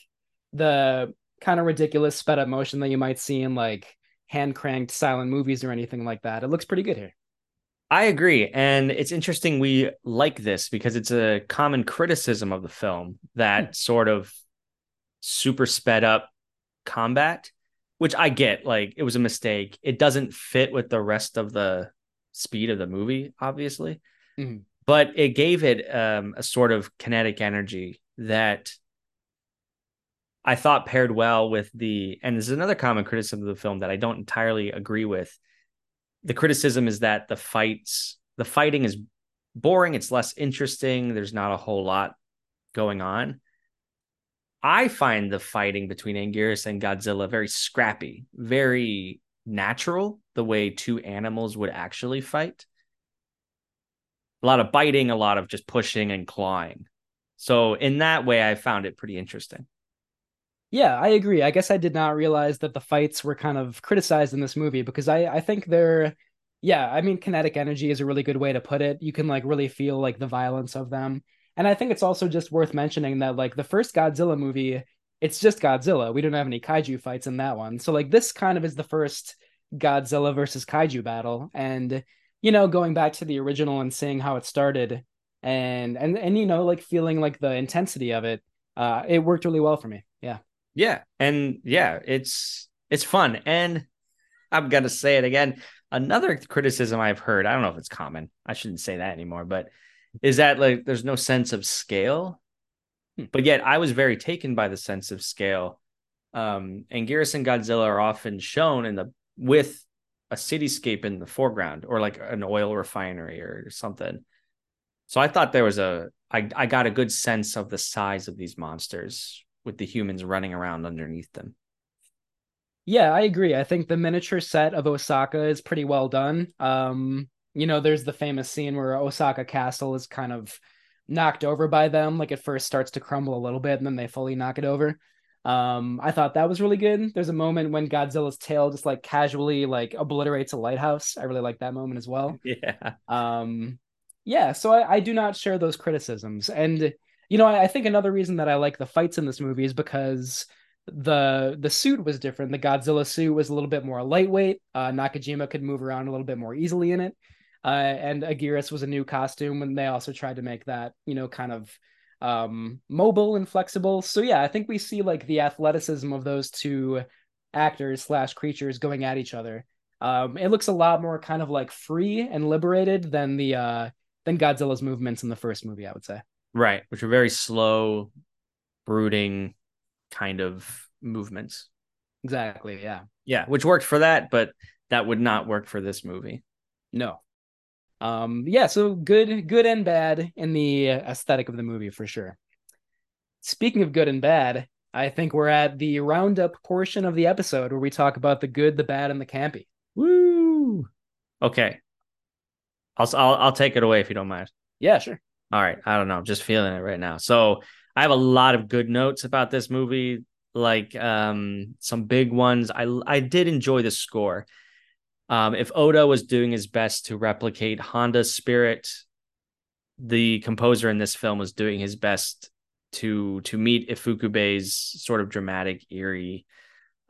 the kind of ridiculous sped up motion that you might see in like hand cranked silent movies or anything like that. It looks pretty good here. I agree. And it's interesting we like this because it's a common criticism of the film that hmm. sort of super sped up combat, which I get. Like it was a mistake. It doesn't fit with the rest of the speed of the movie, obviously. Mm-hmm. But it gave it um, a sort of kinetic energy that I thought paired well with the, and this is another common criticism of the film that I don't entirely agree with. The criticism is that the fights, the fighting is boring. It's less interesting. There's not a whole lot going on. I find the fighting between Anguirus and Godzilla very scrappy, very natural, the way two animals would actually fight. A lot of biting, a lot of just pushing and clawing. So, in that way, I found it pretty interesting. Yeah, I agree. I guess I did not realize that the fights were kind of criticized in this movie because I I think they're yeah, I mean kinetic energy is a really good way to put it. You can like really feel like the violence of them. And I think it's also just worth mentioning that like the first Godzilla movie, it's just Godzilla. We don't have any kaiju fights in that one. So like this kind of is the first Godzilla versus kaiju battle and you know going back to the original and seeing how it started and and and you know like feeling like the intensity of it uh it worked really well for me. Yeah. Yeah, and yeah, it's it's fun, and I'm gonna say it again. Another criticism I've heard, I don't know if it's common. I shouldn't say that anymore, but is that like there's no sense of scale. Hmm. But yet, I was very taken by the sense of scale. Um, and Anguirus and Godzilla are often shown in the with a cityscape in the foreground or like an oil refinery or something. So I thought there was a I I got a good sense of the size of these monsters with the humans running around underneath them. Yeah, I agree. I think the miniature set of Osaka is pretty well done. Um, you know, there's the famous scene where Osaka Castle is kind of knocked over by them. Like it first starts to crumble a little bit and then they fully knock it over. Um, I thought that was really good. There's a moment when Godzilla's tail just like casually like obliterates a lighthouse. I really like that moment as well. Yeah. Um, yeah, so I, I do not share those criticisms. And you know, I, I think another reason that I like the fights in this movie is because the the suit was different. The Godzilla suit was a little bit more lightweight. Uh, Nakajima could move around a little bit more easily in it. Uh, and Anguirus was a new costume, and they also tried to make that you know kind of um, mobile and flexible. So yeah, I think we see like the athleticism of those two actors slash creatures going at each other. Um, it looks a lot more kind of like free and liberated than the uh, than Godzilla's movements in the first movie. I would say. Right, which are very slow, brooding kind of movements. Exactly. Yeah. Yeah, which worked for that, but that would not work for this movie. No. Um yeah, so good good and bad in the aesthetic of the movie for sure. Speaking of good and bad, I think we're at the roundup portion of the episode where we talk about the good, the bad, and the campy. Woo! Okay. I'll I'll, I'll take it away if you don't mind. Yeah, sure. All right. I don't know. I'm just feeling it right now. So I have a lot of good notes about this movie, like um, some big ones. I I did enjoy the score. Um, if Oda was doing his best to replicate Honda's spirit, the composer in this film was doing his best to to meet Ifukube's sort of dramatic, eerie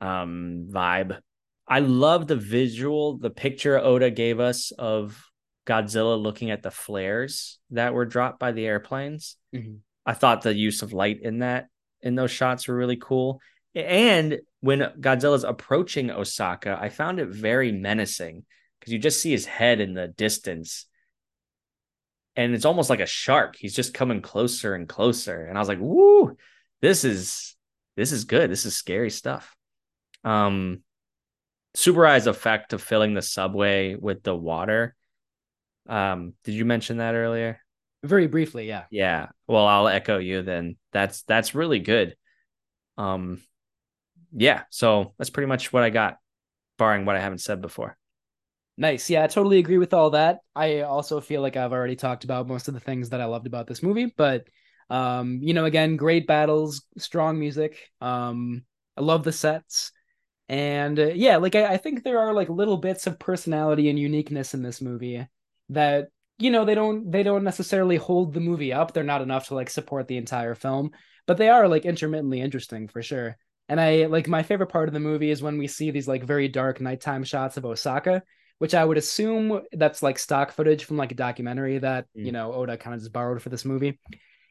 um, vibe. I love the visual, the picture Oda gave us of Godzilla looking at the flares that were dropped by the airplanes. Mm-hmm. I thought the use of light in that in those shots were really cool. And when Godzilla's approaching Osaka, I found it very menacing because you just see his head in the distance. And it's almost like a shark. He's just coming closer and closer. And I was like, woo, this is this is good. This is scary stuff. Um Tsuburaya's effect of filling the subway with the water um, did you mention that earlier? Very briefly, yeah. Yeah. Well, I'll echo you then. That's that's really good. Um yeah, so that's pretty much what I got, barring what I haven't said before. Nice. Yeah, I totally agree with all that. I also feel like I've already talked about most of the things that I loved about this movie, but um, you know, again, great battles, strong music. Um, I love the sets. And uh, yeah, like I, I think there are like little bits of personality and uniqueness in this movie that you know they don't they don't necessarily hold the movie up they're not enough to like support the entire film but they are like intermittently interesting for sure And I like my favorite part of the movie is when we see these like very dark nighttime shots of Osaka, which I would assume that's like stock footage from like a documentary that, mm. you know, Oda kind of just borrowed for this movie.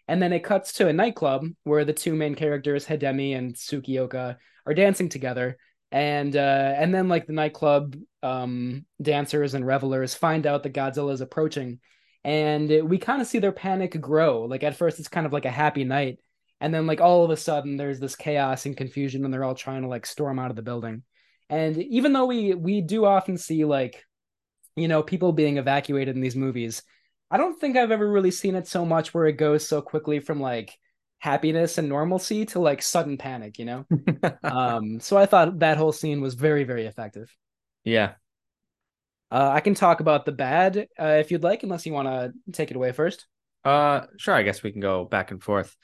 And then it cuts to a nightclub where the two main characters, Hidemi and Tsukioka, are dancing together. And uh, and then like the nightclub um, dancers and revelers find out that Godzilla is approaching, and we kind of see their panic grow. Like at first, it's kind of like a happy night, and then like all of a sudden, there's this chaos and confusion, and they're all trying to like storm out of the building. And even though we we do often see like, you know, people being evacuated in these movies, I don't think I've ever really seen it so much where it goes so quickly from like happiness and normalcy to like sudden panic, you know? um, so I thought that whole scene was very, very effective. Yeah. Uh, I can talk about the bad uh, if you'd like, unless you want to take it away first. Uh, sure. I guess we can go back and forth.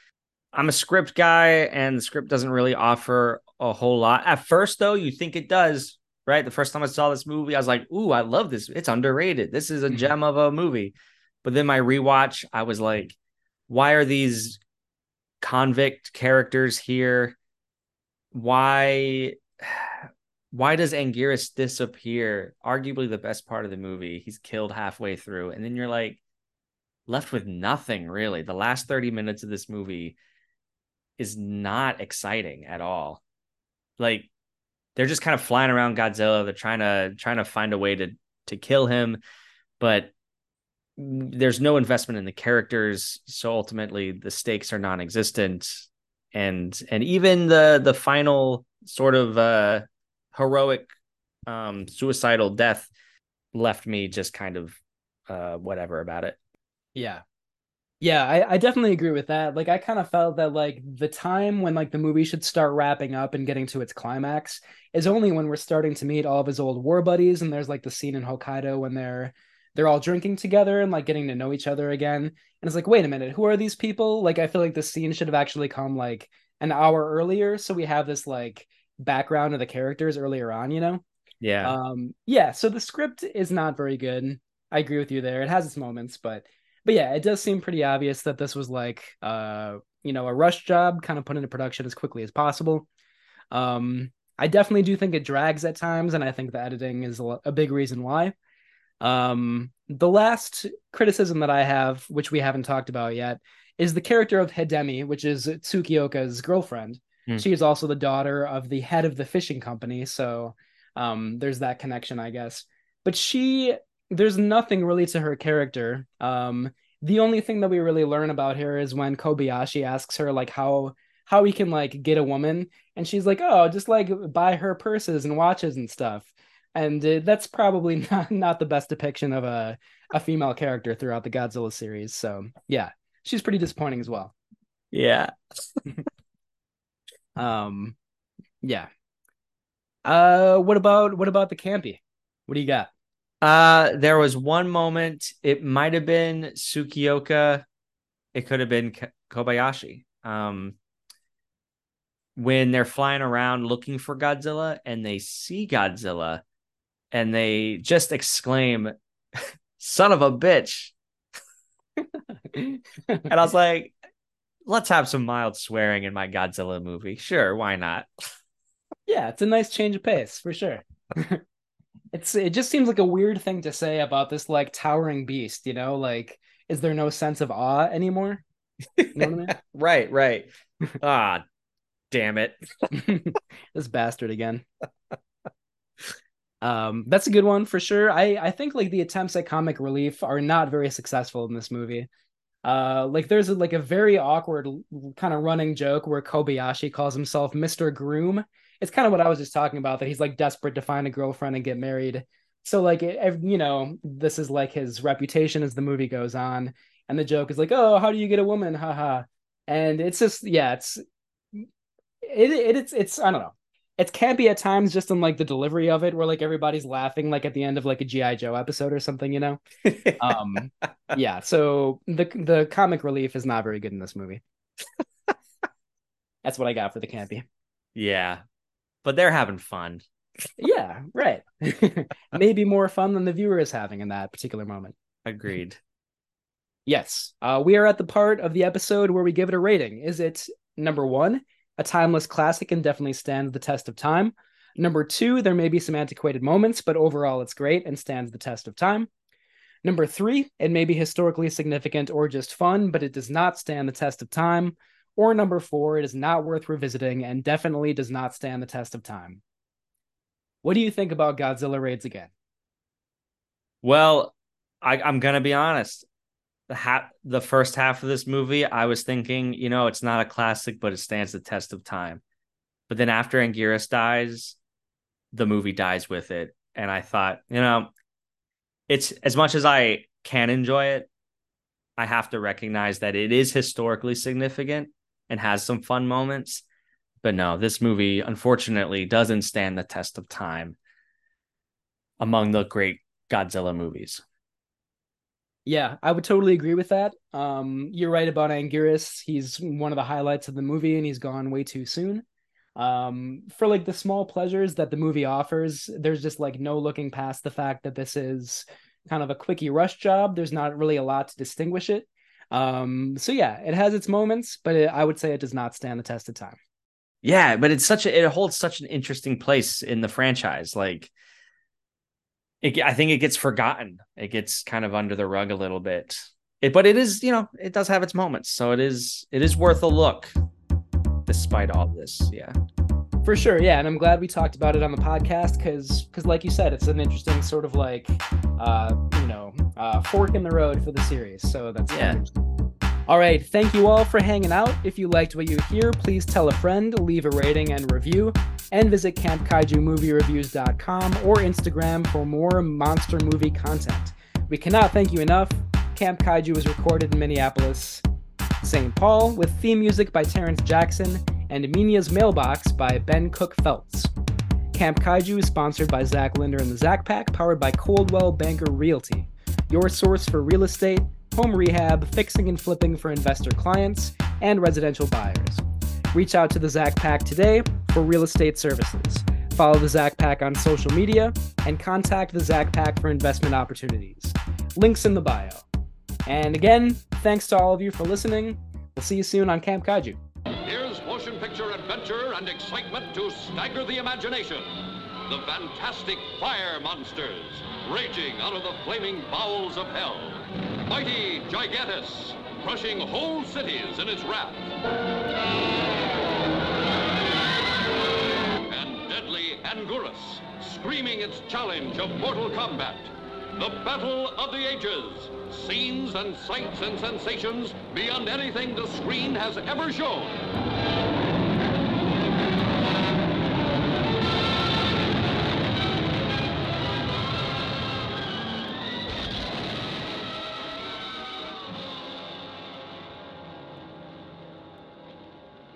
I'm a script guy, and the script doesn't really offer a whole lot. At first, though, you think it does, right? The first time I saw this movie, I was like, "Ooh, I love this. It's underrated. This is a mm-hmm. gem of a movie." But then my rewatch, I was like, why are these convict characters here? Why why does Anguirus disappear? Arguably the best part of the movie. He's killed halfway through. And then you're like left with nothing really. The last 30 minutes of this movie is not exciting at all. Like they're just kind of flying around Godzilla. They're trying to trying to find a way to to kill him, but there's no investment in the characters so ultimately the stakes are non-existent and and even the the final sort of uh heroic um suicidal death left me just kind of uh whatever about it yeah yeah I, I definitely agree with that like i kind of felt that like the time when like the movie should start wrapping up and getting to its climax is only when we're starting to meet all of his old war buddies and there's like the scene in hokkaido when they're they're all drinking together and like getting to know each other again. And it's like, wait a minute, who are these people? Like, I feel like the scene should have actually come like an hour earlier, so we have this like background of the characters earlier on, you know? Yeah. Um. Yeah. So the script is not very good. I agree with you there. It has its moments, but but yeah, it does seem pretty obvious that this was like uh you know a rush job, kind of put into production as quickly as possible. Um. I definitely do think it drags at times, and I think the editing is a, a big reason why. Um, the last criticism that I have, which we haven't talked about yet, is the character of Hidemi, which is Tsukioka's girlfriend. Mm. She is also the daughter of the head of the fishing company, so um, there's that connection, I guess. But she, there's nothing really to her character. Um, the only thing that we really learn about her is when Kobayashi asks her like how how he can like get a woman, and she's like, oh, just like buy her purses and watches and stuff and uh, that's probably not, not the best depiction of a, a female character throughout the Godzilla series. So yeah, she's pretty disappointing as well. Yeah. um, yeah. Uh, what about what about the campy? What do you got? Uh, there was one moment. It might have been Tsukioka. It could have been Kobayashi. Um, when they're flying around looking for Godzilla and they see Godzilla, and they just exclaim, son of a bitch. and I was like, let's have some mild swearing in my Godzilla movie. Sure, why not? yeah, it's a nice change of pace for sure. it's it just seems like a weird thing to say about this like towering beast, you know? Like, is there no sense of awe anymore? You know I mean? right, right. ah, damn it. this bastard again. Um, that's a good one for sure. I I think like the attempts at comic relief are not very successful in this movie. Uh, like there's a, like a very awkward kind of running joke where Kobayashi calls himself Mr. Groom. It's kind of what I was just talking about that he's like desperate to find a girlfriend and get married. So like it, you know, this is like his reputation as the movie goes on, and the joke is like, oh, how do you get a woman? Haha. And it's just yeah, it's it, it it's it's I don't know it can be at times just in like the delivery of it where like everybody's laughing like at the end of like a gi joe episode or something you know? Um yeah so the the comic relief is not very good in this movie. That's what i got for the campy. Yeah but they're having fun. Yeah right. Maybe more fun than the viewer is having in that particular moment. Agreed. Yes uh we are at the part of the episode where we give it a rating. Is it number one a timeless classic and definitely stands the test of time. Number two, there may be some antiquated moments, but overall it's great and stands the test of time. Number three, it may be historically significant or just fun, but it does not stand the test of time. Or number four, it is not worth revisiting and definitely does not stand the test of time. What do you think about Godzilla Raids Again? Well, I, I'm gonna be honest. The half, the first half of this movie, I was thinking, you know, it's not a classic, but it stands the test of time. But then after Anguirus dies, the movie dies with it, and I thought, you know, it's as much as I can enjoy it, I have to recognize that it is historically significant and has some fun moments. But no, this movie unfortunately doesn't stand the test of time among the great Godzilla movies. Yeah, I would totally agree with that. Um, you're right about Anguirus. He's one of the highlights of the movie, and he's gone way too soon. Um, for like the small pleasures that the movie offers, there's just like no looking past the fact that this is kind of a quickie rush job. There's not really a lot to distinguish it. Um, so yeah, it has its moments, but it, I would say it does not stand the test of time. Yeah, but it's such a it holds such an interesting place in the franchise. Like it, I think it gets forgotten. It gets kind of under the rug a little bit. It, but it is, you know, it does have its moments. So it is, it is worth a look, despite all this. Yeah, for sure. Yeah, and I'm glad we talked about it on the podcast because, because like you said, it's an interesting sort of like, uh, you know, uh, fork in the road for the series. So that's yeah. All right. Thank you all for hanging out. If you liked what you hear, please tell a friend, leave a rating and review, and visit CampKaijuMovieReviews.com or Instagram for more monster movie content. We cannot thank you enough. Camp Kaiju was recorded in Minneapolis, St. Paul, with theme music by Terrence Jackson and Minya's Mailbox by Ben Cook Feltz. Camp Kaiju is sponsored by Zach Linder and the Zach Pack, powered by Coldwell Banker Realty, your source for real estate home rehab, fixing and flipping for investor clients, and residential buyers. Reach out to the Zach Pack today for real estate services. Follow the Zach Pack on social media and contact the Zach Pack for investment opportunities. Links in the bio. And again, thanks to all of you for listening. We'll see you soon on Camp Kaiju. Here's motion picture adventure and excitement to stagger the imagination. The fantastic fire monsters raging out of the flaming bowels of hell. Mighty Gigantis, crushing whole cities in its wrath. Anguirus, screaming its challenge of mortal combat. The Battle of the Ages. Scenes and sights and sensations beyond anything the screen has ever shown.